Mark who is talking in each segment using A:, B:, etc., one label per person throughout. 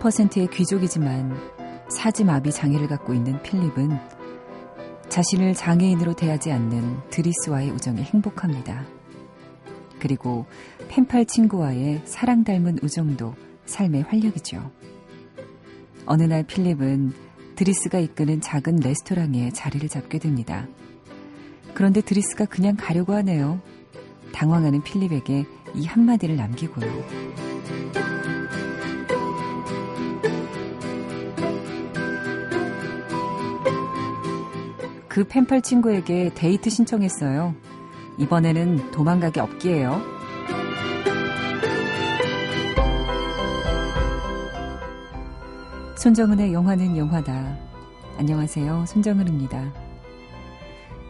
A: 상위 1%의 귀족이지만 사지마비 장애를 갖고 있는 필립은 자신을 장애인으로 대하지 않는 드리스와의 우정에 행복합니다. 그리고 펜팔 친구와의 사랑 닮은 우정도 삶의 활력이죠. 어느 날 필립은 드리스가 이끄는 작은 레스토랑에 자리를 잡게 됩니다. 그런데 드리스가 그냥 가려고 하네요. 당황하는 필립에게 이 한마디를 남기고요. 그 펜팔 친구에게 데이트 신청했어요. 이번에는 도망가기 없기에요. 손정은의 영화는 영화다. 안녕하세요. 손정은입니다.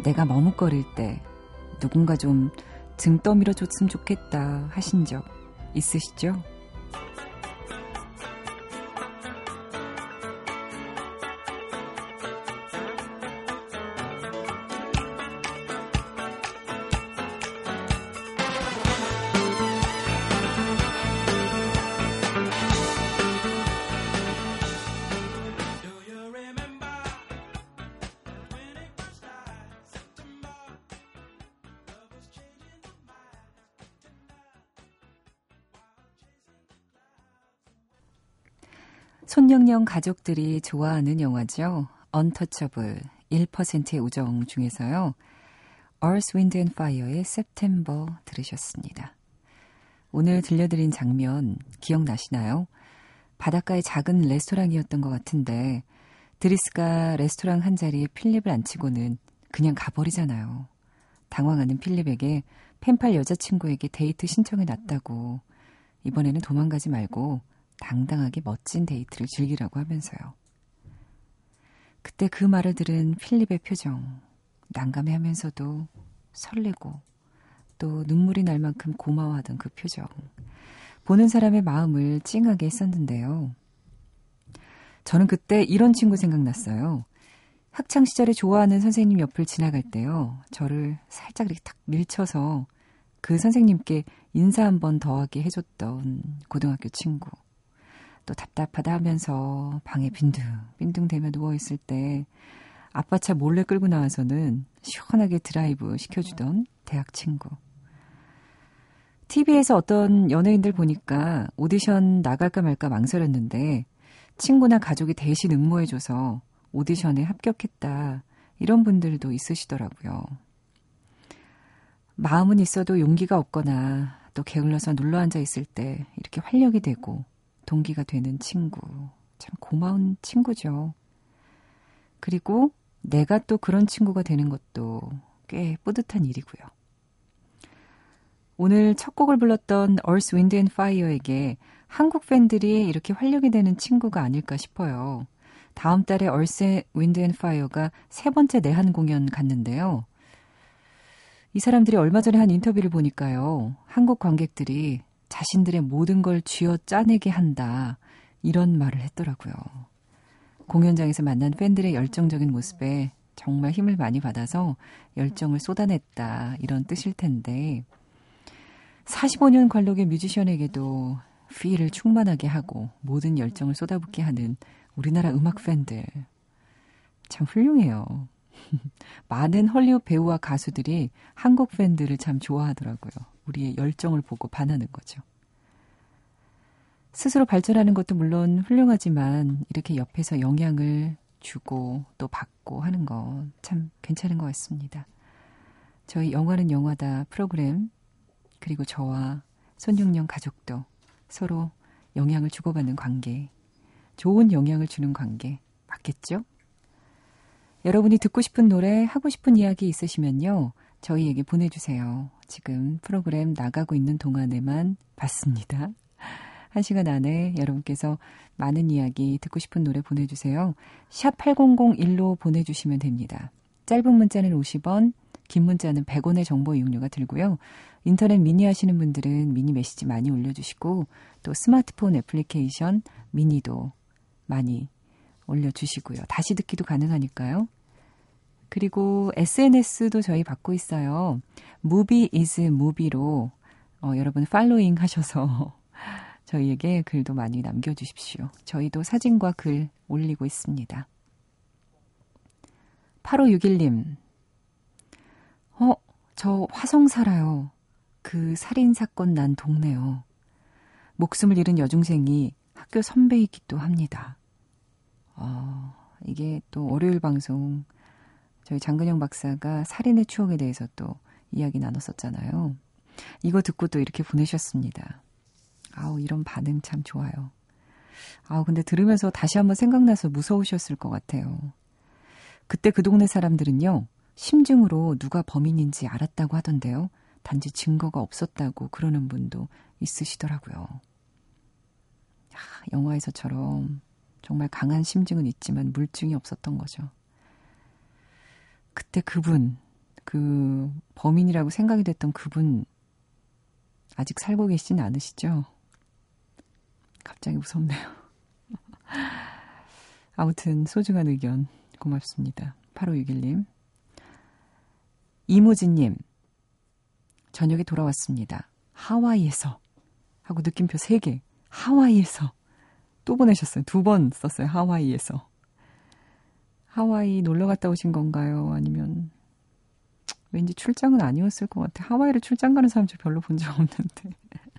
A: 내가 머뭇거릴 때 누군가 좀 등 떠밀어 줬으면 좋겠다 하신 적 있으시죠? 손영영 가족들이 좋아하는 영화죠. 언터처블 1%의 우정 중에서요. Earth, Wind and Fire의 September 들으셨습니다. 오늘 들려드린 장면 기억나시나요? 바닷가의 작은 레스토랑이었던 것 같은데 드리스가 레스토랑 한 자리에 필립을 앉히고는 그냥 가버리잖아요. 당황하는 필립에게 펜팔 여자친구에게 데이트 신청해 놨다고 이번에는 도망가지 말고 당당하게 멋진 데이트를 즐기라고 하면서요. 그때 그 말을 들은 필립의 표정, 난감해 하면서도 설레고 또 눈물이 날 만큼 고마워하던 그 표정. 보는 사람의 마음을 찡하게 했었는데요. 저는 그때 이런 친구 생각났어요. 학창 시절에 좋아하는 선생님 옆을 지나갈 때요. 저를 살짝 이렇게 탁 밀쳐서 그 선생님께 인사 한 번 더하게 해줬던 고등학교 친구. 또 답답하다 하면서 방에 빈둥 빈둥 대며 누워 있을 때 아빠 차 몰래 끌고 나와서는 시원하게 드라이브 시켜주던 대학 친구. TV에서 어떤 연예인들 보니까 오디션 나갈까 말까 망설였는데 친구나 가족이 대신 응모해줘서 오디션에 합격했다. 이런 분들도 있으시더라고요. 마음은 있어도 용기가 없거나 또 게을러서 눌러 앉아 있을 때 이렇게 활력이 되고 동기가 되는 친구. 참 고마운 친구죠. 그리고 내가 또 그런 친구가 되는 것도 꽤 뿌듯한 일이고요. 오늘 첫 곡을 불렀던 Earth, Wind and Fire에게 한국 팬들이 이렇게 활력이 되는 친구가 아닐까 싶어요. 다음 달에 Earth, Wind and Fire가 세 번째 내한 공연 갔는데요. 이 사람들이 얼마 전에 한 인터뷰를 보니까요. 한국 관객들이 자신들의 모든 걸 쥐어 짜내게 한다. 이런 말을 했더라고요. 공연장에서 만난 팬들의 열정적인 모습에 정말 힘을 많이 받아서 열정을 쏟아냈다. 이런 뜻일 텐데, 45년 관록의 뮤지션에게도 피를 충만하게 하고 모든 열정을 쏟아붓게 하는 우리나라 음악 팬들. 참 훌륭해요. 많은 헐리우드 배우와 가수들이 한국 팬들을 참 좋아하더라고요. 우리의 열정을 보고 반하는 거죠. 스스로 발전하는 것도 물론 훌륭하지만 이렇게 옆에서 영향을 주고 또 받고 하는 거참 괜찮은 것 같습니다. 저희 영화는 영화다 프로그램 그리고 저와 손용영 가족도 서로 영향을 주고받는 관계, 좋은 영향을 주는 관계 맞겠죠? 여러분이 듣고 싶은 노래, 하고 싶은 이야기 있으시면요. 저희에게 보내주세요. 지금 프로그램 나가고 있는 동안에만 받습니다. 한 시간 안에 여러분께서 많은 이야기 듣고 싶은 노래 보내주세요. 샵 8001로 보내주시면 됩니다. 짧은 문자는 50원, 긴 문자는 100원의 정보 이용료가 들고요. 인터넷 미니 하시는 분들은 미니 메시지 많이 올려주시고 또 스마트폰 애플리케이션 미니도 많이 올려주시고요. 다시 듣기도 가능하니까요. 그리고 SNS도 저희 받고 있어요. movie is movie로 어, 여러분 팔로잉 하셔서 저희에게 글도 많이 남겨주십시오. 저희도 사진과 글 올리고 있습니다. 8561님, 어, 저 화성 살아요. 그 살인사건 난 동네요. 목숨을 잃은 여중생이 학교 선배이기도 합니다. 어, 이게 또 월요일 방송, 저희 장근영 박사가 살인의 추억에 대해서 또 이야기 나눴었잖아요. 이거 듣고 또 이렇게 보내셨습니다. 아우, 이런 반응 참 좋아요. 아우, 근데 들으면서 다시 한번 생각나서 무서우셨을 것 같아요. 그때 그 동네 사람들은요, 심증으로 누가 범인인지 알았다고 하던데요. 단지 증거가 없었다고 그러는 분도 있으시더라고요. 아, 영화에서처럼 정말 강한 심증은 있지만 물증이 없었던 거죠. 그때 그분, 그 범인이라고 생각이 됐던 그분 아직 살고 계시진 않으시죠? 갑자기 무섭네요. 아무튼 소중한 의견 고맙습니다. 8561님. 이모진님. 저녁에 돌아왔습니다. 하와이에서. 하고 느낌표 3개. 하와이에서. 또 보내셨어요. 두 번 썼어요. 하와이에서. 하와이 놀러 갔다 오신 건가요? 아니면 왠지 출장은 아니었을 것 같아. 하와이를 출장 가는 사람 저 별로 본 적 없는데.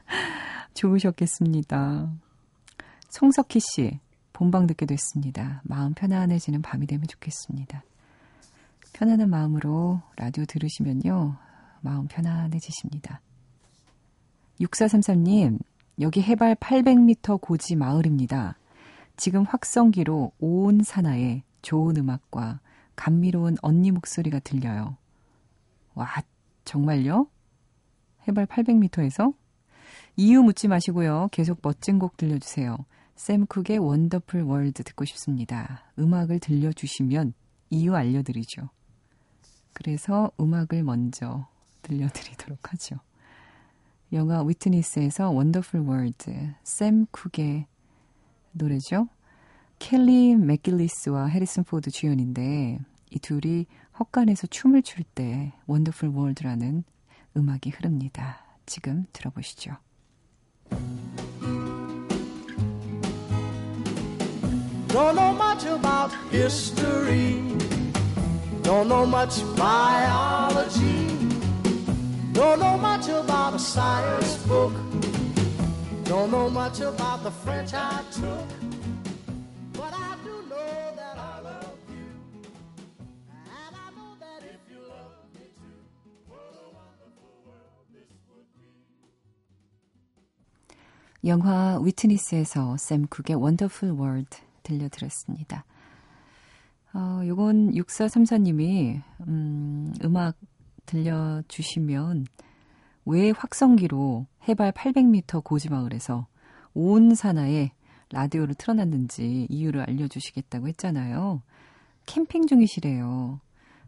A: 좋으셨겠습니다. 송석희 씨, 본방 듣게 됐습니다. 마음 편안해지는 밤이 되면 좋겠습니다. 편안한 마음으로 라디오 들으시면요. 마음 편안해지십니다. 6433님, 여기 해발 800m 고지 마을입니다. 지금 확성기로 온 산하에 좋은 음악과 감미로운 언니 목소리가 들려요. 와, 정말요? 해발 800m에서? 이유 묻지 마시고요. 계속 멋진 곡 들려주세요. 샘 쿡의 Wonderful World 듣고 싶습니다. 음악을 들려주시면 이유 알려드리죠. 그래서 음악을 먼저 들려드리도록 하죠. 영화 Witness에서 Wonderful World, 샘 쿡의 노래죠. 켈리 맥길리스와 해리슨 포드 주연인데 이 둘이 헛간에서 춤을 출 때 Wonderful World라는 음악이 흐릅니다. 지금 들어보시죠. Don't know much about history. Don't know much biology. Don't know much about a science book. Don't know much about the French I took. 영화 위트니스에서 샘 쿡의 원더풀 월드 들려드렸습니다. 어, 요건 6434님이, 음, 음악 들려주시면 왜 확성기로 해발 800m 고지마을에서 온 산하에 라디오를 틀어놨는지 이유를 알려주시겠다고 했잖아요. 캠핑 중이시래요.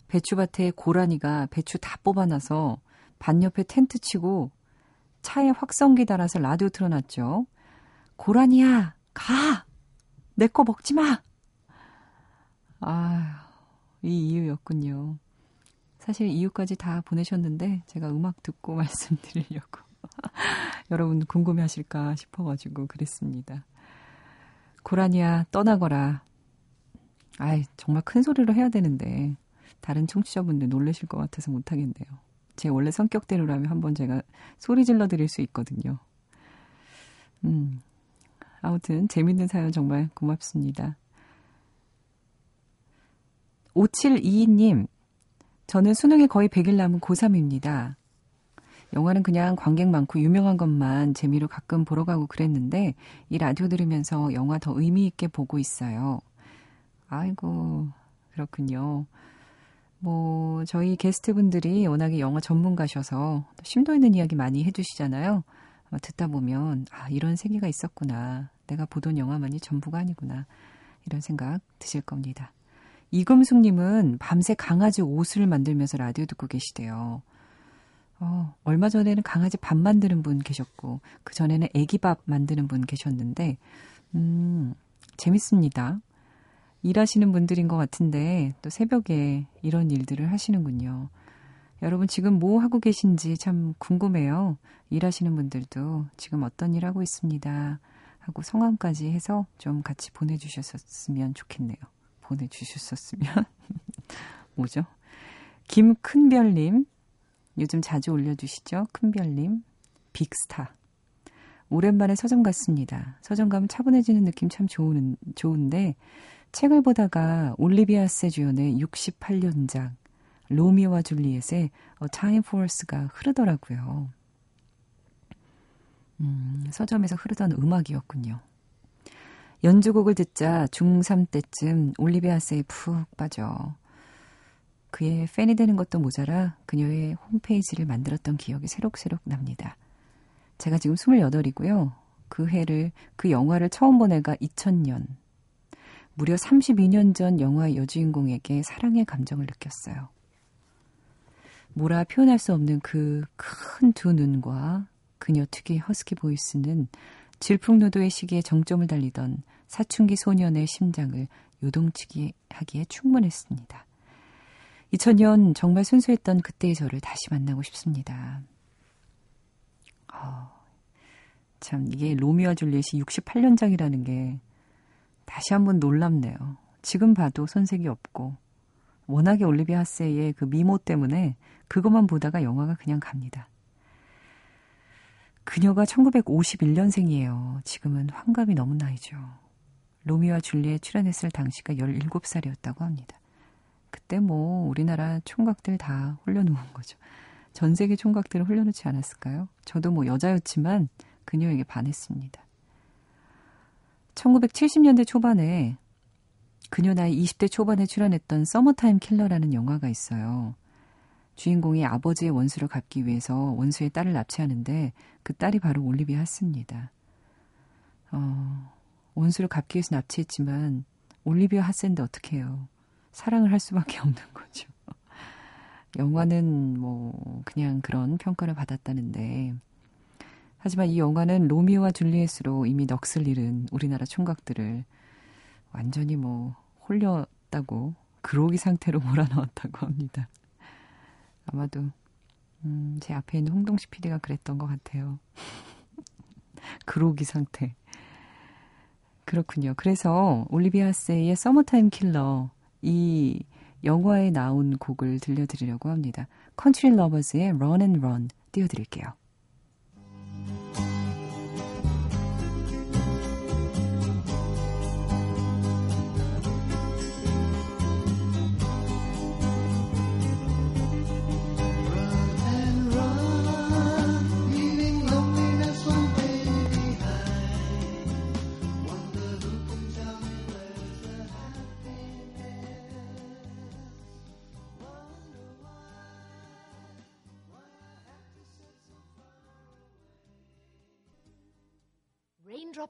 A: 배추밭에 고라니가 배추 다 뽑아놔서 반 옆에 텐트 치고 차에 확성기 달아서 라디오 틀어놨죠. 고라니야, 가! 내 거 먹지 마! 아, 이 이유였군요. 사실 이유까지 다 보내셨는데 제가 음악 듣고 말씀드리려고 여러분 궁금해 하실까 싶어가지고 그랬습니다. 고라니야 떠나거라. 아이 정말 큰 소리로 해야 되는데 다른 청취자분들 놀라실 것 같아서 못하겠네요. 제 원래 성격대로라면 한번 제가 소리 질러 드릴 수 있거든요. 음. 아무튼 재밌는 사연 정말 고맙습니다. 5722님, 저는 수능에 거의 100일 남은 고3입니다. 영화는 그냥 관객 많고 유명한 것만 재미로 가끔 보러 가고 그랬는데 이 라디오 들으면서 영화 더 의미 있게 보고 있어요. 아이고, 그렇군요. 뭐, 저희 게스트분들이 워낙에 영화 전문가셔서 심도 있는 이야기 많이 해주시잖아요. 듣다 보면, 아, 이런 세계가 있었구나. 내가 보던 영화만이 전부가 아니구나. 이런 생각 드실 겁니다. 이금숙님은 밤새 강아지 옷을 만들면서 라디오 듣고 계시대요. 어, 얼마 전에는 강아지 밥 만드는 분 계셨고, 그 전에는 애기밥 만드는 분 계셨는데, 음, 재밌습니다. 일하시는 분들인 것 같은데 또 새벽에 이런 일들을 하시는군요. 여러분 지금 뭐 하고 계신지 참 궁금해요. 일하시는 분들도 지금 어떤 일 하고 있습니다. 하고 성함까지 해서 좀 같이 보내주셨으면 좋겠네요. 보내주셨었으면. 뭐죠? 김큰별님. 요즘 자주 올려주시죠? 큰별님. 빅스타. 오랜만에 서점 갔습니다. 서점 가면 차분해지는 느낌 참 좋은, 좋은데, 책을 보다가 올리비아 세주연의 68년작, 로미오와 줄리엣의 Time for Us가 흐르더라고요. 음, 서점에서 흐르던 음악이었군요. 연주곡을 듣자 중3 때쯤 올리비아스에 푹 빠져 그의 팬이 되는 것도 모자라 그녀의 홈페이지를 만들었던 기억이 새록새록 납니다. 제가 지금 28이고요. 그 해를, 그 영화를 처음 본 애가 2000년. 무려 32년 전 영화의 여주인공에게 사랑의 감정을 느꼈어요. 뭐라 표현할 수 없는 그 큰 두 눈과 그녀 특유의 허스키 보이스는 질풍노도의 시기에 정점을 달리던 사춘기 소년의 심장을 요동치게 하기에 충분했습니다. 2000년 정말 순수했던 그때의 저를 다시 만나고 싶습니다. 어, 참 이게 로미오와 줄리엣이 68년작이라는 게 다시 한번 놀랍네요. 지금 봐도 손색이 없고 워낙에 올리비아 하세의 그 미모 때문에 그것만 보다가 영화가 그냥 갑니다. 그녀가 1951년생이에요. 지금은 환갑이 넘은 나이죠. 로미오와 줄리엣 출연했을 당시가 17살이었다고 합니다. 그때 뭐 우리나라 총각들 다 홀려놓은 거죠. 전 세계 총각들을 홀려놓지 않았을까요? 저도 뭐 여자였지만 그녀에게 반했습니다. 1970년대 초반에 그녀 나이 20대 초반에 출연했던 Summertime Killer라는 영화가 있어요. 주인공이 아버지의 원수를 갚기 위해서 원수의 딸을 납치하는데 그 딸이 바로 올리비아 하세입니다. 어, 원수를 갚기 위해서 납치했지만 올리비아 하세인데 어떻게 해요. 사랑을 할 수밖에 없는 거죠. 영화는 뭐 그냥 그런 평가를 받았다는데 하지만 이 영화는 로미오와 줄리엣으로 이미 넋을 잃은 우리나라 총각들을 완전히 뭐 홀렸다고 그로기 상태로 몰아넣었다고 합니다. 아마도 음, 제 앞에 있는 홍동식 PD가 그랬던 것 같아요. 그로기 상태. 그렇군요. 그래서 올리비아 하세의 Summertime Killer 이 영화에 나온 곡을 들려드리려고 합니다. 컨트리 러버즈의 Run and Run 띄워드릴게요.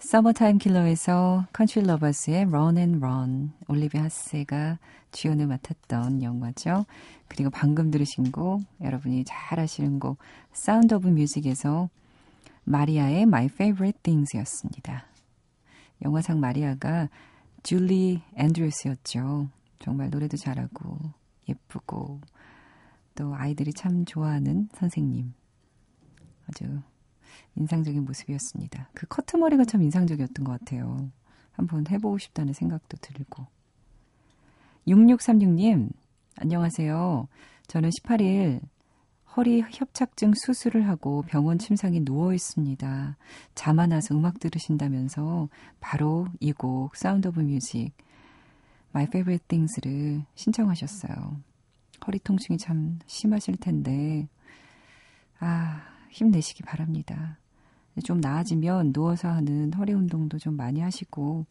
A: Summertime Killer에서 컨트리 러버스의 Run and Run 올리비아 하세가 주연을 맡았던 영화죠. 그리고 방금 들으신 곡 여러분이 잘 아시는 곡 Sound of Music에서 마리아의 My Favorite Things였습니다. 영화상 마리아가 줄리 앤드루스였죠. 정말 노래도 잘하고 예쁘고 또 아이들이 참 좋아하는 선생님. 아주 인상적인 모습이었습니다. 그 커트머리가 참 인상적이었던 것 같아요. 한번 해보고 싶다는 생각도 들고. 6636님, 안녕하세요. 저는 18일 허리 협착증 수술을 하고 병원 침상에 누워 있습니다. 잠안 와서 음악 들으신다면서 바로 이 곡 Sound of Music My Favorite Things를 신청하셨어요. 허리 통증이 참 심하실 텐데 아, 힘내시기 바랍니다. 좀 나아지면 누워서 하는 허리 운동도 좀 많이 하시고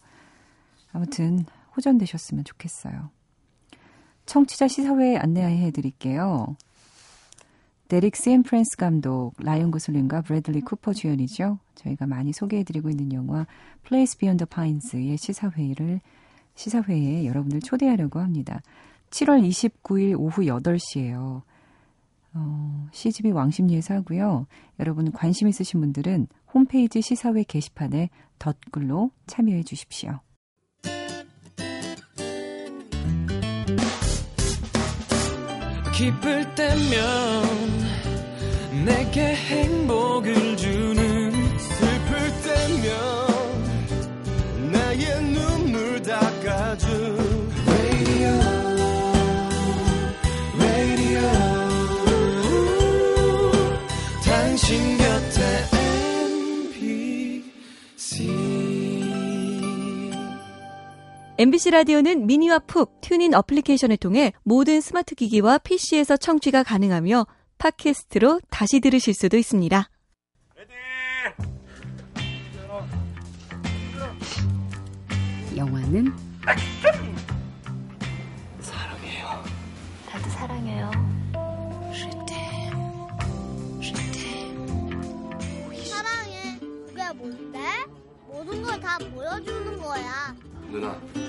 A: 아무튼 호전되셨으면 좋겠어요. 청취자 시사회 안내해 드릴게요. 데릭 시앤 프랜스 감독, 라이언 고슬링과 브래들리 쿠퍼 주연이죠. 저희가 많이 소개해드리고 있는 영화 Place Beyond Pines의 시사회를 시사회에 여러분들 초대하려고 합니다. 7월 29일 오후 8시에요. 어, CGV 왕십리에서 하고요. 여러분 관심 있으신 분들은 홈페이지 시사회 게시판에 덧글로 참여해 주십시오.
B: 기쁠 때면 내게 행복을 주는 MBC
C: 라디오는 미니와 푹 튠인 어플리케이션을 통해 모든 스마트 기기와 PC에서 청취가 가능하며 팟캐스트로 다시 들으실 수도 있습니다.
A: 영화는
D: 나도 사랑해요.
E: 사랑해. 그게 뭔데? 모든 걸 다 보여주는 거야.
F: 누나 어?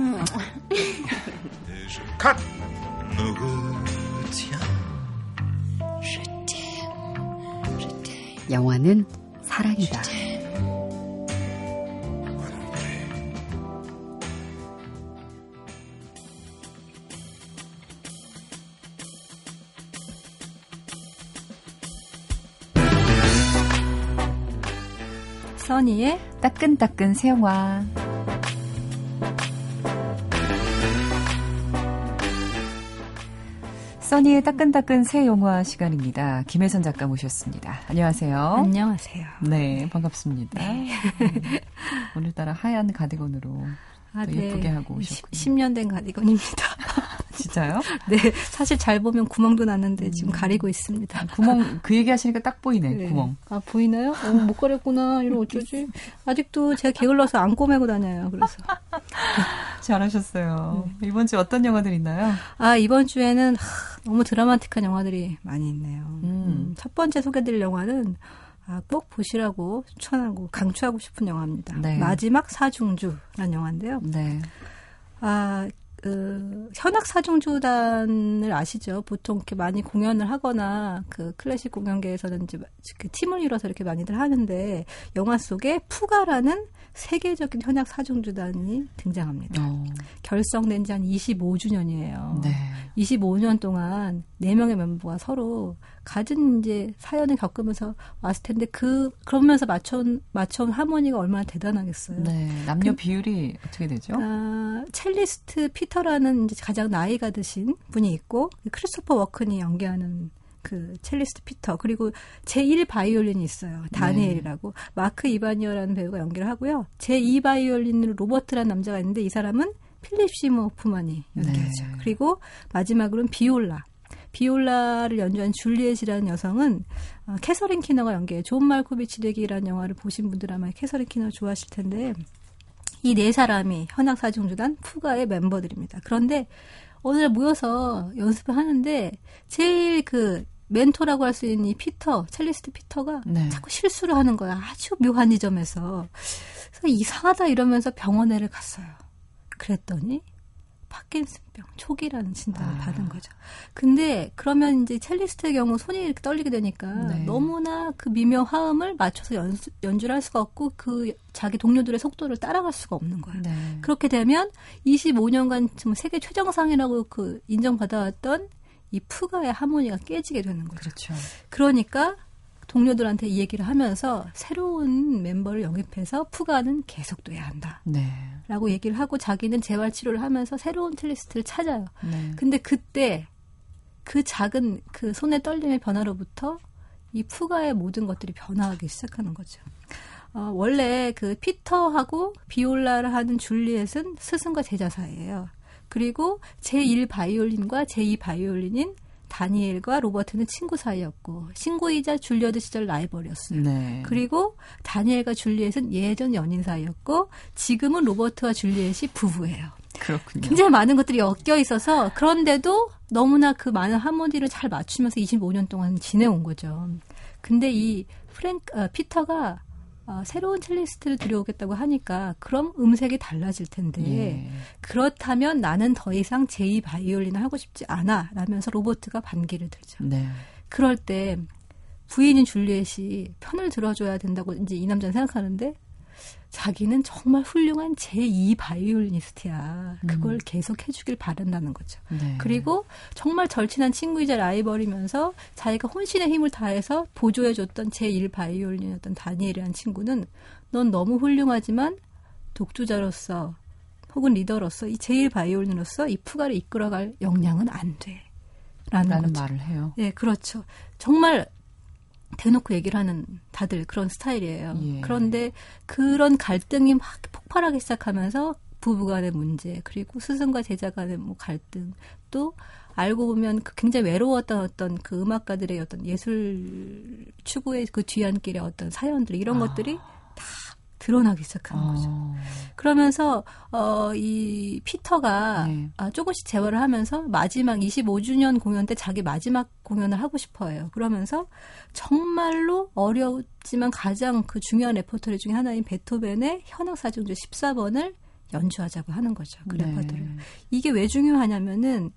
A: 영화는 사랑이다.
C: 써니의
A: 따끈따끈 새 영화. 써니의 따끈따끈 새 영화 시간입니다. 김혜선 작가 모셨습니다. 안녕하세요.
C: 안녕하세요.
A: 네, 반갑습니다. 음, 오늘따라 하얀 가디건으로
C: 아,
A: 또 예쁘게 하고 오셨군요.
C: 10 년 된 가디건입니다.
A: 진짜요?
C: 네, 사실 잘 보면 구멍도 났는데 지금 가리고 있습니다.
A: 구멍 그 얘기 하시니까 딱 보이네.
C: 네.
A: 구멍.
C: 아, 보이나요? 어, 못 가렸구나. 이러 어쩌지? 아직도 제가 게을러서 안 꼬매고 다녀요. 그래서.
A: 잘하셨어요.
C: 네.
A: 이번 주 어떤 영화들 있나요?
C: 아, 이번 주에는 하, 너무 드라마틱한 영화들이 많이 있네요.
A: 음.
C: 음, 첫 번째 소개드릴 영화는 아, 꼭 보시라고 추천하고 강추하고 싶은 영화입니다.
A: 네.
C: 마지막 사중주라는 영화인데요.
A: 네.
C: 아, 그 현악 사중주단을 아시죠? 보통 이렇게 많이 공연을 하거나 그 클래식 공연계에서는 이제 그 팀을 이뤄서 이렇게 많이들 하는데 영화 속에 푸가라는 세계적인 현악 사중주단이 등장합니다.
A: 어,
C: 결성된 지 한 25주년이에요.
A: 네.
C: 25년 동안 4명의 멤버가 서로 가진 이제 사연을 겪으면서 왔을 텐데 그 그러면서 맞춰온 맞춰온 하모니가 얼마나 대단하겠어요.
A: 네. 남녀
C: 그-
A: 비율이 어떻게 되죠?
C: 아, 첼리스트 피터라는 이제 가장 나이가 드신 분이 있고 크리스토퍼 워큰이 연기하는 그 첼리스트 피터 그리고 제1 바이올린이 있어요. 다니엘이라고. 마크 이바니어라는 배우가 연기를 하고요. 제2 바이올린으로 로버트라는 남자가 있는데 이 사람은 필립 시모 호프만이 연기하죠.
A: 네.
C: 그리고 마지막으로는 비올라. 비올라를 연주한 줄리엣이라는 여성은 어, 캐서린 키너가 연기해 존 말코비치 되기라는 영화를 보신 분들 아마 캐서린 키너 좋아하실 텐데 이 네 사람이 현악사중주단 푸가의 멤버들입니다. 그런데 오늘 모여서 연습을 하는데 제일 그 멘토라고 할 수 있는 이 피터, 첼리스트 피터가
A: 네.
C: 자꾸 실수를 하는 거야. 아주 묘한 지점에서. 그래서 이상하다 이러면서 병원에를 갔어요. 그랬더니 파킨슨병 초기라는 진단을
A: 아.
C: 받은 거죠. 근데 그러면 이제 첼리스트의 경우 손이 이렇게 떨리게 되니까
A: 네.
C: 너무나 그 미묘 화음을 맞춰서 연수, 연주를 할 수가 없고 그 자기 동료들의 속도를 따라갈 수가 없는 거예요.
A: 네.
C: 그렇게 되면 25년간 지금 세계 최정상이라고 그 인정받아왔던 이 푸가의 하모니가 깨지게 되는 거죠.
A: 그렇죠.
C: 그러니까 동료들한테 이 얘기를 하면서 새로운 멤버를 영입해서 푸가는 계속돼야 한다.
A: 네.
C: 라고 얘기를 하고 자기는 재활 치료를 하면서 새로운 첼리스트를 찾아요.
A: 네.
C: 근데 그때 그 작은 그 손의 떨림의 변화로부터 이 푸가의 모든 것들이 변화하기 시작하는 거죠. 어, 원래 그 피터하고 비올라를 하는 줄리엣은 스승과 제자 사이예요. 그리고 제1 바이올린과 제2 바이올린인 다니엘과 로버트는 친구 사이였고 친구이자 줄리어드 시절 라이벌이었어요.
A: 네.
C: 그리고 다니엘과 줄리엣은 예전 연인 사이였고 지금은 로버트와 줄리엣이 부부예요.
A: 그렇군요.
C: 굉장히 많은 것들이 엮여 있어서 그런데도 너무나 그 많은 하모니를 잘 맞추면서 25년 동안 지내온 거죠. 근데 이 프랭크 어, 피터가 어, 새로운 첼리스트를 들여오겠다고 하니까 그럼 음색이 달라질 텐데
A: 예.
C: 그렇다면 나는 더 이상 제2 바이올린을 하고 싶지 않아 라면서 로버트가 반기를 들죠.
A: 네.
C: 그럴 때 부인인 줄리엣이 편을 들어줘야 된다고 이제 이 남자는 생각하는데 자기는 정말 훌륭한 제2 바이올리니스트야. 그걸 계속 해주길 바란다는 거죠.
A: 네.
C: 그리고 정말 절친한 친구이자 라이벌이면서 자기가 혼신의 힘을 다해서 보조해줬던 제1 바이올린이었던 다니엘이라는 친구는 넌 너무 훌륭하지만 독주자로서 혹은 리더로서 이 제1 바이올린으로서 이 푸가를 이끌어갈 역량은 안 돼. 라는,
A: 라는. 말을 해요.
C: 예, 그렇죠. 정말 대놓고 얘기를 하는 다들 그런 스타일이에요.
A: 예.
C: 그런데 그런 갈등이 막 폭발하기 시작하면서 부부 간의 문제, 그리고 스승과 제자 간의 뭐 갈등, 또 알고 보면 그 굉장히 외로웠던 어떤 그 음악가들의 어떤 예술 추구의 그 뒤안길의 어떤 사연들, 이런 것들이 다 드러나기 시작하는 거죠.
A: 어.
C: 그러면서 어, 이 피터가
A: 네.
C: 아, 조금씩 재활을 하면서 마지막 25주년 공연 때 자기 마지막 공연을 하고 싶어해요. 그러면서 정말로 어렵지만 가장 그 중요한 레퍼토리 중에 하나인 베토벤의 현악 사중주 14번을 연주하자고 하는 거죠. 그
A: 네.
C: 레퍼토리. 이게 왜 중요하냐면은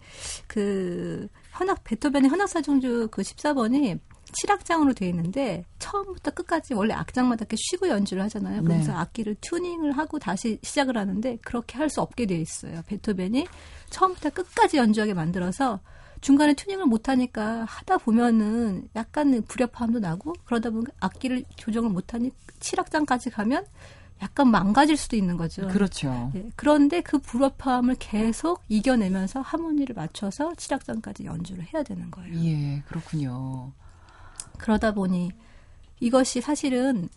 C: 그 현악 베토벤의 현악 사중주 그 14번이 7악장으로 되어 있는데 처음부터 끝까지 원래 악장마다 이렇게 쉬고 연주를 하잖아요. 그래서
A: 네.
C: 악기를 튜닝을 하고 다시 시작을 하는데 그렇게 할 수 없게 되어 있어요. 베토벤이 처음부터 끝까지 연주하게 만들어서 중간에 튜닝을 못 하니까 하다 보면은 약간 불협화음도 나고 그러다 보면 악기를 조정을 못 하니 7악장까지 가면 약간 망가질 수도 있는 거죠.
A: 그렇죠.
C: 예, 그런데 그 불협화음을 계속 이겨내면서 하모니를 맞춰서 7악장까지 연주를 해야 되는 거예요.
A: 예, 그렇군요.
C: 그러다 보니 이것이 사실은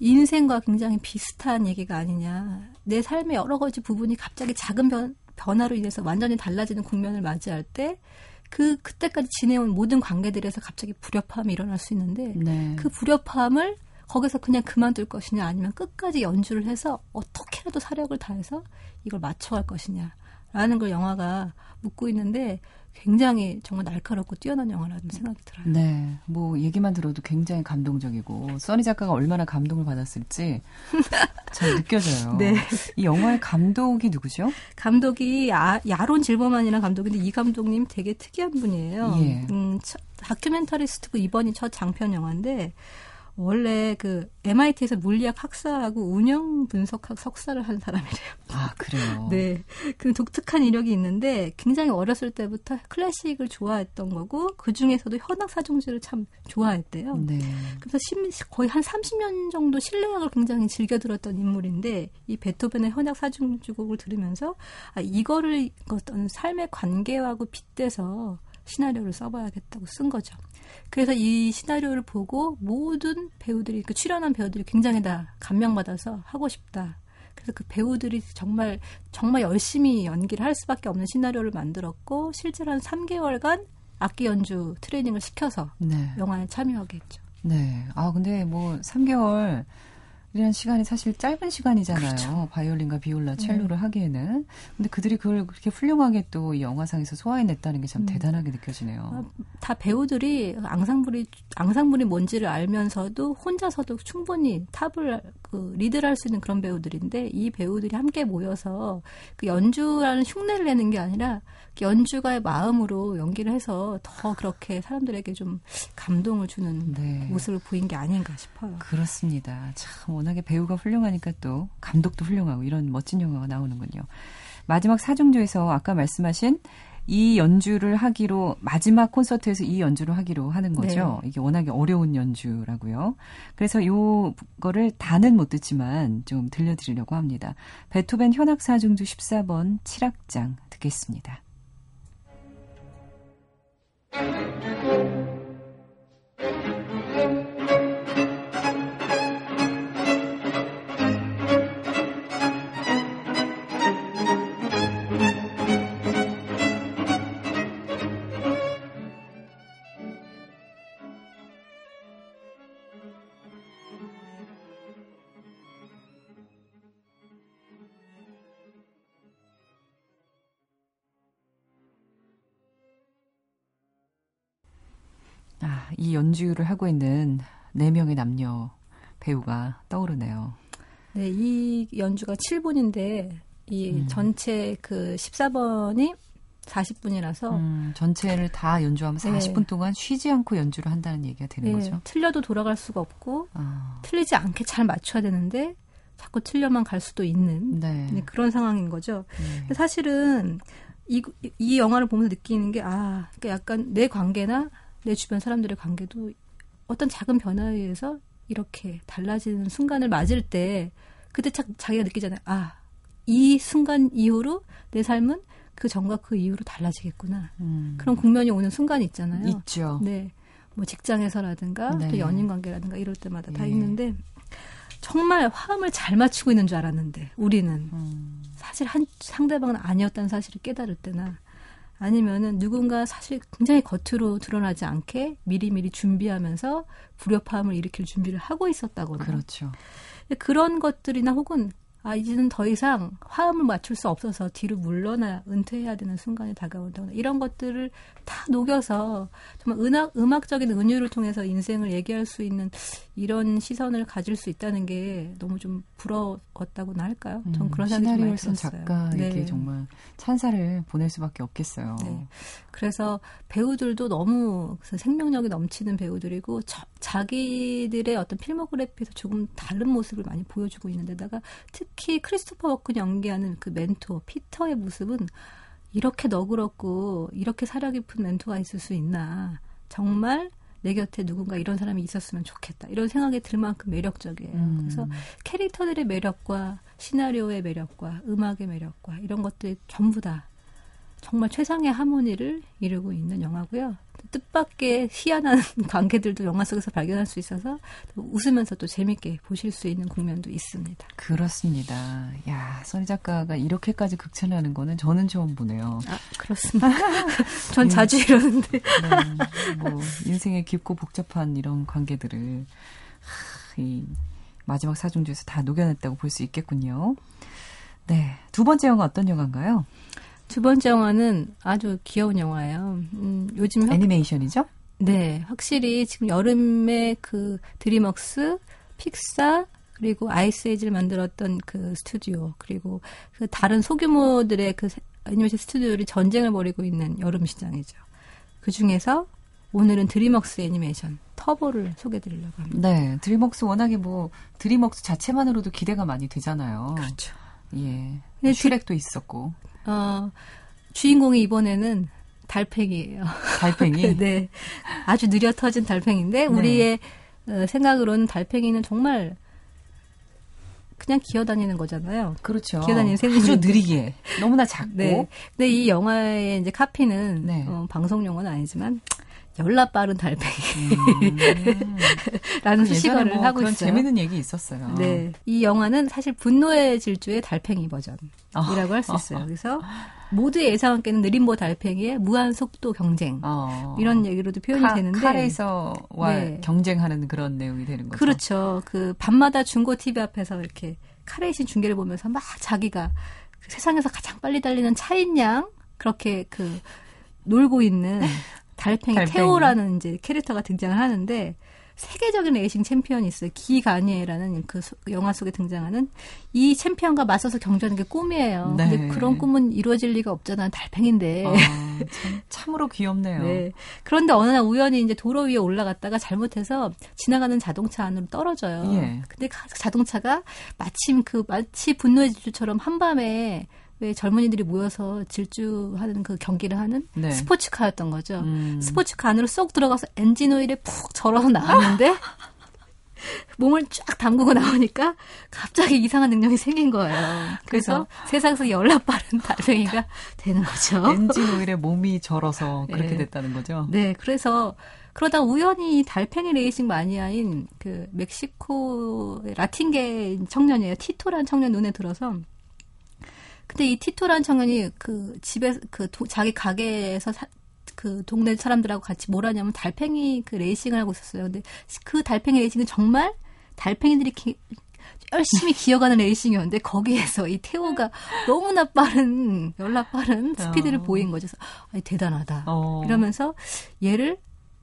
C: 인생과 굉장히 비슷한 얘기가 아니냐. 내 삶의 여러 가지 부분이 갑자기 작은 변, 변화로 인해서 완전히 달라지는 국면을 맞이할 때 그 그때까지 지내온 모든 관계들에서 갑자기 불협화음이 일어날 수 있는데
A: 네.
C: 그 불협화음을 거기서 그냥 그만둘 것이냐 아니면 끝까지 연주를 해서 어떻게라도 사력을 다해서 이걸 맞춰갈 것이냐 라는 걸 영화가 묻고 있는데 굉장히 정말 날카롭고 뛰어난 영화라는 생각이 들어요.
A: 네, 뭐 얘기만 들어도 굉장히 감동적이고 써니 작가가 얼마나 감동을 받았을지 잘 느껴져요.
C: 네.
A: 이 영화의 감독이 누구죠?
C: 감독이 아, 야론 질버만이라는 감독인데 이 감독님 되게 특이한 분이에요.
A: 예.
C: 음, 첫- 다큐멘터리스트고 이번이 첫 장편 영화인데 원래 그 MIT에서 물리학 학사하고 운영 분석학 석사를 한 사람이래요.
A: 아 그래요.
C: 네. 그 독특한 이력이 있는데 굉장히 어렸을 때부터 클래식을 좋아했던 거고 그 중에서도 현악 사중주를 참 좋아했대요.
A: 네.
C: 그래서 심- 거의 한 30년 정도 실내악을 굉장히 즐겨 들었던 인물인데 이 베토벤의 현악 사중주곡을 들으면서 아 이거를 어떤 삶의 관계하고 빗대서 시나리오를 써봐야겠다고 쓴 거죠. 그래서 이 시나리오를 보고 모든 배우들이 그 출연한 배우들이 굉장히 다 감명받아서 하고 싶다. 그래서 그 배우들이 정말 정말 열심히 연기를 할 수밖에 없는 시나리오를 만들었고 실제로 한 3개월간 악기 연주 트레이닝을 시켜서
A: 네.
C: 영화에 참여하게 했죠.
A: 네. 아 근데 뭐 3개월 이라는 시간이 사실 짧은 시간이잖아요.
C: 그렇죠.
A: 바이올린과 비올라,
C: 네.
A: 첼로를 하기에는. 근데 그들이 그걸 그렇게 훌륭하게 또 이 영화상에서 소화해냈다는 게참
C: 음.
A: 대단하게 느껴지네요.
C: 다 배우들이 앙상블이 앙상블이 뭔지를 알면서도 혼자서도 충분히 탑을 그 리드를 할 수 있는 그런 배우들인데 이 배우들이 함께 모여서 그 연주라는 흉내를 내는 게 아니라 그 연주가의 마음으로 연기를 해서 더 그렇게 사람들에게 좀 감동을 주는
A: 네.
C: 모습을 보인 게 아닌가 싶어요.
A: 그렇습니다. 참 워낙에 배우가 훌륭하니까 또 감독도 훌륭하고 이런 멋진 영화가 나오는군요. 마지막 사중조에서 아까 말씀하신 이 연주를 하기로 마지막 콘서트에서 이 연주를 하기로 하는 거죠.
C: 네.
A: 이게 워낙에 어려운 연주라고요. 그래서 요거를 다는 못 듣지만 좀 들려드리려고 합니다. 베토벤 현악 사중주 14번 7악장 듣겠습니다. 이 연주를 하고 있는 네 명의 남녀 배우가 떠오르네요.
C: 네, 이 연주가 7분인데 이
A: 음.
C: 전체 그 14번이 40분이라서
A: 음, 전체를 다 연주하면서
C: 네.
A: 40분 동안 쉬지 않고 연주를 한다는 얘기가 되는
C: 네,
A: 거죠.
C: 틀려도 돌아갈 수가 없고
A: 아,
C: 틀리지 않게 잘 맞춰야 되는데 자꾸 틀려만 갈 수도 있는
A: 네.
C: 네, 그런 상황인 거죠.
A: 네.
C: 근데 사실은 이, 이 영화를 보면서 느끼는 게, 아, 그러니까 약간 내 관계나 내 주변 사람들의 관계도 어떤 작은 변화에 의해서 이렇게 달라지는 순간을 맞을 때, 그때 자, 자기가 느끼잖아요. 아, 이 순간 이후로 내 삶은 그 전과 그 이후로 달라지겠구나.
A: 음,
C: 그런 국면이 오는 순간이 있잖아요.
A: 있죠.
C: 네. 뭐 직장에서라든가
A: 네.
C: 또 연인 관계라든가 이럴 때마다 다
A: 예.
C: 있는데 정말 화음을 잘 맞추고 있는 줄 알았는데 우리는
A: 음,
C: 사실 한 상대방은 아니었다는 사실을 깨달을 때나 아니면은 누군가 사실 굉장히 겉으로 드러나지 않게 미리미리 준비하면서 불협화음을 일으킬 준비를 하고 있었다거나
A: 그렇죠.
C: 그런 것들이나 혹은 아 이제는 더 이상 화음을 맞출 수 없어서 뒤로 물러나 은퇴해야 되는 순간이 다가온다거나 이런 것들을 다 녹여서 정말 음악 음악적인 은유를 통해서 인생을 얘기할 수 있는 이런 시선을 가질 수 있다는 게 너무 좀 부러웠다고나 할까요? 전
A: 음,
C: 그런 생각이 많이 들었어요.
A: 작가에게
C: 네.
A: 정말 찬사를 보낼 수밖에 없겠어요.
C: 네. 그래서 배우들도 너무 그 생명력이 넘치는 배우들이고 저- 자기들의 어떤 필모그래피에서 조금 다른 모습을 많이 보여주고 있는데다가 특히 크리스토퍼 워큰 연기하는 그 멘토 피터의 모습은 이렇게 너그럽고 이렇게 사려 깊은 멘토가 있을 수 있나 정말 내 곁에 누군가 이런 사람이 있었으면 좋겠다 이런 생각이 들 만큼 매력적이에요.
A: 음.
C: 그래서 캐릭터들의 매력과 시나리오의 매력과 음악의 매력과 이런 것들이 전부 다 정말 최상의 하모니를 이루고 있는 영화고요. 뜻밖의 희한한 관계들도 영화 속에서 발견할 수 있어서 또 웃으면서 또 재밌게 보실 수 있는 국면도 있습니다.
A: 그렇습니다. 야, 선희 작가가 이렇게까지 극찬하는 거는 저는 처음 보네요.
C: 아, 그렇습니다. 전 자주 이러는데.
A: 네, 뭐 인생의 깊고 복잡한 이런 관계들을 하, 이 마지막 사중 주에서 다 녹여냈다고 볼 수 있겠군요. 네, 두 번째 영화 어떤 영화인가요?
C: 두 번째 영화는 아주 귀여운 영화예요. 음, 요즘 확-
A: 애니메이션이죠?
C: 네, 확실히 지금 여름에 그 드리먹스, 픽사, 그리고 아이스에이지를 만들었던 그 스튜디오, 그리고 그 다른 소규모들의 그 세- 애니메이션 스튜디오들이 전쟁을 벌이고 있는 여름 시장이죠. 그 중에서 오늘은 드리먹스 애니메이션 터보를 소개해 드리려고 합니다.
A: 네, 드림웍스 워낙에 뭐 드림웍스 자체만으로도 기대가 많이 되잖아요.
C: 그렇죠.
A: 예,
C: 근데
A: 슈렉도 있었고
C: 어, 주인공이 이번에는 달팽이에요.
A: 달팽이.
C: 네. 아주 느려 터진 달팽이인데, 우리의 어, 생각으로는 달팽이는 정말 그냥 기어다니는 거잖아요.
A: 그렇죠.
C: 기어다니는 생물이-
A: 아주 느리게 너무나 작고
C: 네. 근데 이 영화의 이제 카피는
A: 네.
C: 어, 방송 용어는 아니지만 열나 빠른 달팽이라는
A: 음.
C: 수식어를
A: 뭐
C: 하고
A: 그런
C: 있어요.
A: 재밌는 얘기 있었어요.
C: 네. 이 영화는 사실 분노의 질주의 달팽이 버전이라고
A: 아.
C: 할수 있어요. 그래서 모두의 예상을 깨는 느림보 달팽이의 무한 속도 경쟁.
A: 어.
C: 이런 얘기로도 표현이
A: 카,
C: 되는데.
A: 카레이서와
C: 네.
A: 경쟁하는 그런 내용이 되는 거죠.
C: 그렇죠. 그 밤마다 중고 TV 앞에서 이렇게 카레이싱 중계를 보면서 막 자기가 그 세상에서 가장 빨리 달리는 차인 양 그렇게 그 놀고 있는 달팽이,
A: 달팽이.
C: 테오라는 이제 캐릭터가 등장을 하는데 세계적인 레이싱 챔피언이 있어요. 기가니에라는 그 소- 영화 속에 등장하는 이 챔피언과 맞서서 경주하는 게 꿈이에요.
A: 네.
C: 근데 그런 꿈은 이루어질 리가 없잖아. 달팽인데.
A: 아, 참, 참으로 귀엽네요.
C: 네. 그런데 어느 날 우연히 이제 도로 위에 올라갔다가 잘못해서 지나가는 자동차 안으로 떨어져요.
A: 예.
C: 근데 가- 자동차가 마침 그 마치 분노의 질주처럼 한밤에 왜 젊은이들이 모여서 질주하는 그 경기를 하는
A: 네.
C: 스포츠카였던 거죠.
A: 음.
C: 스포츠카 안으로 쏙 들어가서 엔진 오일에 푹 절어서 나왔는데 몸을 쫙 담그고 나오니까 갑자기 이상한 능력이 생긴 거예요. 그래서 세상에서 열라 빠른 달팽이가 되는 거죠.
A: 엔진 오일에 몸이 절어서 그렇게
C: 네.
A: 됐다는 거죠.
C: 네, 그래서 그러다 우연히 달팽이 레이싱 마니아인 그 멕시코 라틴계 청년이에요. 티토란 청년 눈에 들어서. 근데 이 티토란 청년이 그 집에 그 도- 자기 가게에서 사- 그 동네 사람들하고 같이 뭘 하냐면 달팽이 그 레이싱을 하고 있었어요. 근데 그 달팽이 레이싱은 정말 달팽이들이 기- 열심히 기어가는 레이싱이었는데 거기에서 이 테오가 너무나 빠른 열라 빠른 스피드를
A: 어.
C: 보인 거죠. 그래서 아니, 대단하다.
A: 어.
C: 이러면서 얘를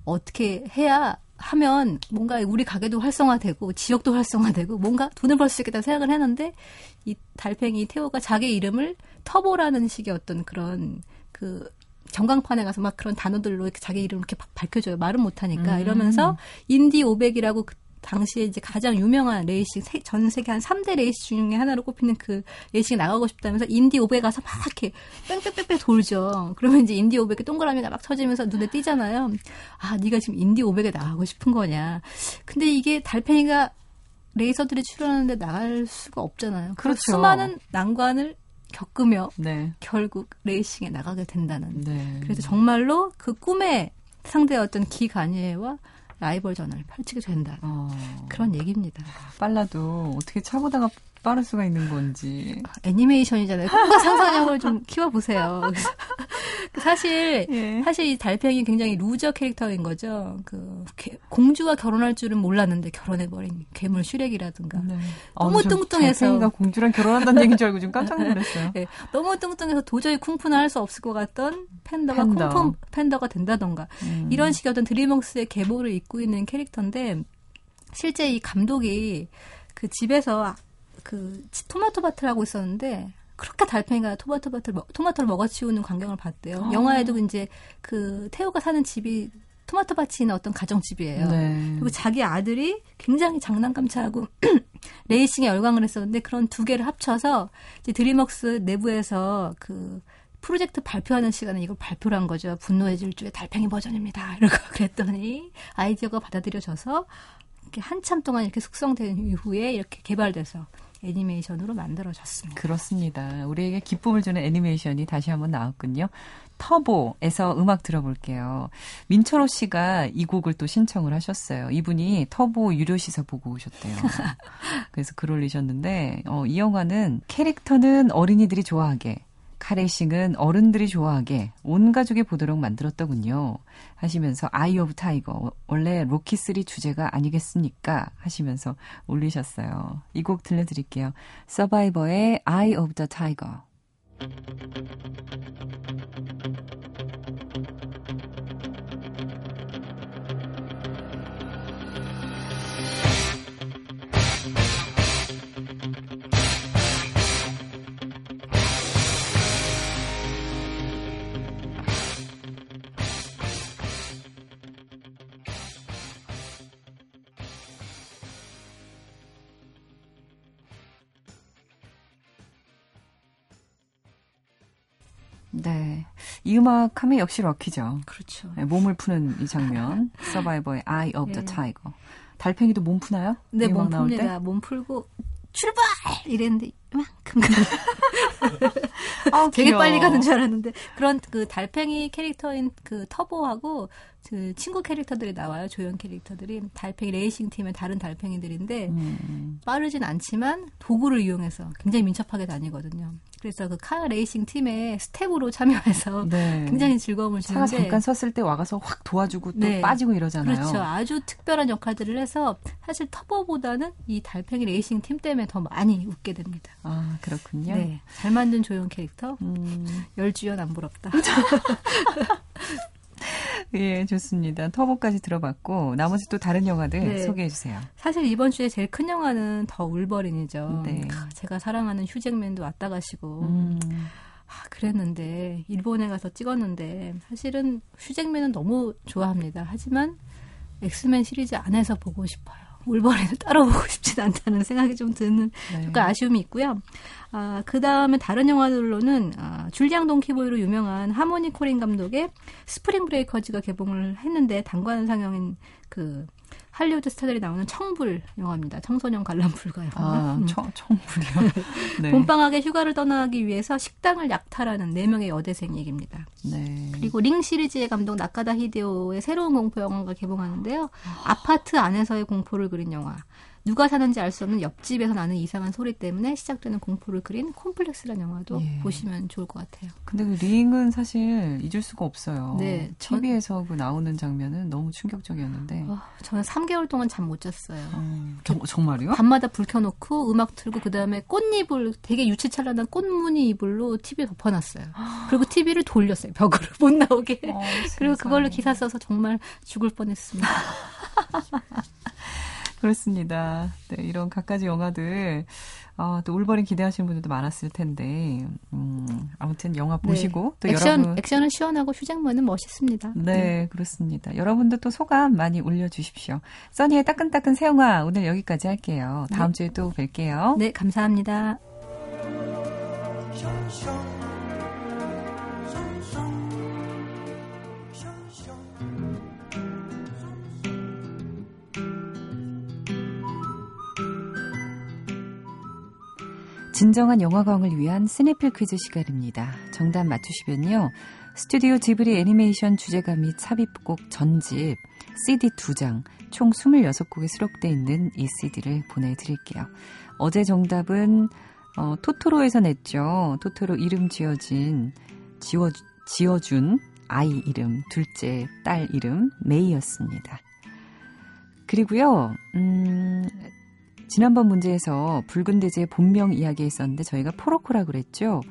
C: 어떻게 해야 하면 뭔가 우리 가게도 활성화되고 지역도 활성화되고 뭔가 돈을 벌 수 있겠다 생각을 했는데 이 달팽이 테오가 자기 이름을 터보라는 식의 어떤 그런 그 전광판에 가서 막 그런 단어들로 이렇게 자기 이름을 이렇게 막 밝혀줘요. 말은 못하니까
A: 음.
C: 이러면서 인디 500이라고 그 당시에 이제 가장 유명한 레이싱 세- 전 세계 한 3대 레이싱 중에 하나로 꼽히는 그 레이싱에 나가고 싶다면서 인디 500 가서 막 이렇게 뺑뺑뺑뺑 돌죠. 그러면 이제 인디 500에 동그라미가 막 쳐지면서 눈에 띄잖아요. 아, 네가 지금 인디 500에 나가고 싶은 거냐. 근데 이게 달팽이가 레이서들이 출연하는데 나갈 수가 없잖아요. 그래서
A: 그렇죠.
C: 수많은 난관을 겪으며
A: 네.
C: 결국 레이싱에 나가게 된다는.
A: 네.
C: 그래서 정말로 그 꿈의 상대였던 기가니에와 라이벌 전을 펼치게 된다.
A: 어,
C: 그런 얘기입니다.
A: 빨라도 어떻게 차보다가 빠를 수가 있는 건지.
C: 애니메이션이잖아요. 꿈과 상상력을 좀 키워보세요. 사실
A: 예.
C: 사실 이 달팽이 굉장히 루저 캐릭터인 거죠. 그 개- 공주와 결혼할 줄은 몰랐는데 결혼해버린 괴물 슈렉이라든가.
A: 네.
C: 너무
A: 어, 저
C: 뚱뚱해서.
A: 달팽이가 공주랑 결혼한다는 얘기인 줄 알고 지금 깜짝 놀랐어요.
C: 네, 너무 뚱뚱해서 도저히 쿵푸는 할 수 없을 것 같던 팬더가
A: 팬더.
C: 쿵푸 팬더가 된다던가
A: 음.
C: 이런 식의 어떤 드림웍스의 계보를 잇고 있는 캐릭터인데 실제 이 감독이 그 집에서 그 치- 토마토 밭을 하고 있었는데 그렇게 달팽이가 토마토 밭을 먹- 토마토를 먹어치우는 광경을 봤대요.
A: 아.
C: 영화에도 이제 그 태호가 사는 집이 토마토 밭이 있는 어떤 가정집이에요.
A: 네.
C: 그리고 자기 아들이 굉장히 장난감 차고 레이싱에 열광을 했었는데 그런 두 개를 합쳐서 이제 드림웍스 내부에서 그 프로젝트 발표하는 시간에 이걸 발표를 한 거죠. 분노의 질주의 달팽이 버전입니다. 이러고 그랬더니 아이디어가 받아들여져서 이렇게 한참 동안 이렇게 숙성된 이후에 이렇게 개발돼서 애니메이션으로 만들어졌습니다.
A: 그렇습니다. 우리에게 기쁨을 주는 애니메이션이 다시 한번 나왔군요. 터보에서 음악 들어볼게요. 민철호 씨가 이 곡을 또 신청을 하셨어요. 이분이 터보 유료 시사 보고 오셨대요. 그래서 글 올리셨는데 어, 이 영화는 캐릭터는 어린이들이 좋아하게 카레이싱은 어른들이 좋아하게 온 가족이 보도록 만들었더군요. 하시면서 아이 오브 타이거 원래 로키 3 주제가 아니겠습니까? 하시면서 올리셨어요. 이 곡 들려드릴게요. 서바이버의 아이 오브 더 타이거. 네. 이 음악 하면 역시 럭키죠.
C: 그렇죠.
A: 네, 몸을 푸는 이 장면. 서바이버의 Eye of the
C: 예.
A: Tiger. 달팽이도 몸 푸나요?
C: 네, 몸? 풉니다. 몸 풀고 출발! 이랬는데 이만큼
A: 아우,
C: 되게. 빨리 가는 줄 알았는데 그런 그 달팽이 캐릭터인 그 터보하고 그 친구 캐릭터들이 나와요 조연 캐릭터들이 달팽이 레이싱 팀의 다른 달팽이들인데
A: 음,
C: 빠르진 않지만 도구를 이용해서 굉장히 민첩하게 다니거든요. 그래서 그 카 레이싱 팀의 스텝으로 참여해서
A: 네.
C: 굉장히 즐거움을
A: 차가
C: 주는데
A: 잠깐 섰을 때 와가서 확 도와주고 또
C: 네.
A: 빠지고 이러잖아요.
C: 그렇죠. 아주 특별한 역할들을 해서 사실 터보보다는 이 달팽이 레이싱 팀 때문에 더 많이 웃게 됩니다.
A: 아, 그렇군요.
C: 네. 잘 만든 조연 캐릭터.
A: 음,
C: 열 주연 안 부럽다.
A: 예, 좋습니다. 터보까지 들어봤고, 나머지 또 다른 영화들
C: 네.
A: 소개해 주세요.
C: 사실 이번 주에 제일 큰 영화는 더 울버린이죠.
A: 네.
C: 아, 제가 사랑하는 휴잭맨도 왔다 가시고
A: 음,
C: 아, 그랬는데 일본에 가서 찍었는데 사실은 휴잭맨은 너무 좋아합니다. 하지만 엑스맨 시리즈 안에서 보고 싶어요. 따로 보고 싶진 않다는 생각이 좀 드는
A: 네.
C: 약간 아쉬움이 있고요. 아, 그 다음에 다른 영화들로는 아, 줄리앙 동키보이로 유명한 하모니 코린 감독의 스프링 브레이커즈가 개봉을 했는데 단관 상영인 그 할리우드 스타들이 나오는 청불 영화입니다. 청소년 관람 불가 영화.
A: 아,
C: 음.
A: 청, 청불이요. 네.
C: 봄방학에 휴가를 떠나기 위해서 식당을 약탈하는 네명의 여대생 얘기입니다.
A: 네.
C: 그리고 링 시리즈의 감독 나카다 히데오의 새로운 공포 영화가 개봉하는데요. 아파트 안에서의 공포를 그린 영화. 누가 사는지 알 수 없는 옆집에서 나는 이상한 소리 때문에 시작되는 공포를 그린 콤플렉스라는 영화도
A: 예.
C: 보시면 좋을 것 같아요.
A: 근데 그 링은 사실 잊을 수가 없어요.
C: 네, 전-
A: TV에서 그 나오는 장면은 너무 충격적이었는데.
C: 어, 저는 3개월 동안 잠 못 잤어요.
A: 음, 정, 정말요?
C: 밤마다 불 켜놓고 음악 틀고 그 다음에 꽃잎을 되게 유치찬란한 꽃무늬 이불로 TV에 덮어놨어요. 그리고 TV를 돌렸어요 벽으로 못 나오게.
A: 어,
C: 그리고 그걸로. 기사 써서 정말 죽을 뻔했습니다.
A: 그렇습니다. 네, 이런 갖가지 영화들, 아, 또 울버린 기대하시는 분들도 많았을 텐데, 음, 아무튼 영화 보시고, 또
C: 네. 액션
A: 여러분.
C: 액션은 시원하고 휴잭만은 멋있습니다.
A: 네, 그렇습니다. 여러분도 또 소감 많이 올려주십시오. 써니의 따끈따끈 새 영화 오늘 여기까지 할게요. 다음 주에 또 뵐게요.
C: 네, 감사합니다.
A: 진정한 영화광을 위한 스냅필 퀴즈 시간입니다. 정답 맞추시면요. 스튜디오 지브리 애니메이션 주제가 및 삽입곡 전집 CD 2장 총 26곡에 수록돼 있는 이 CD를 보내드릴게요. 어제 정답은 어, 토토로에서 냈죠. 토토로 이름 지어진 지워, 지어준 아이 이름, 둘째 딸 이름 메이였습니다. 그리고요, 음, 지난번 문제에서 붉은 돼지의 본명 이야기 했었는데 저희가 포로코라 그랬죠.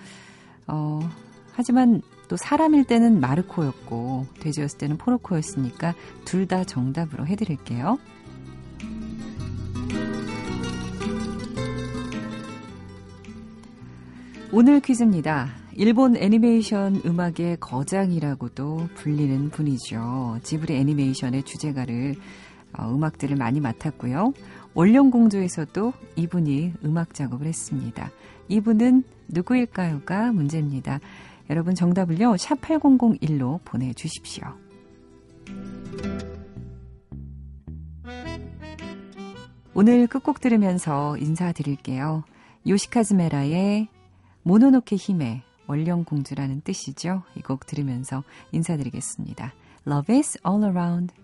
A: 어, 하지만 또 사람일 때는 마르코였고 돼지였을 때는 포로코였으니까 둘 다 정답으로 해드릴게요. 오늘 퀴즈입니다. 일본 애니메이션 음악의 거장이라고도 불리는 분이죠. 지브리 애니메이션의 주제가를 어, 음악들을 많이 맡았고요. 원령공주에서도 이분이 음악 작업을 했습니다. 이분은 누구일까요가 문제입니다. 여러분 정답을요. 샵 8001로 보내 주십시오. 오늘 끝곡 들으면서 인사드릴게요. 요시카즈메라의 모노노케 힘의 원령공주라는 뜻이죠. 이 곡 들으면서 인사드리겠습니다. Love is all around.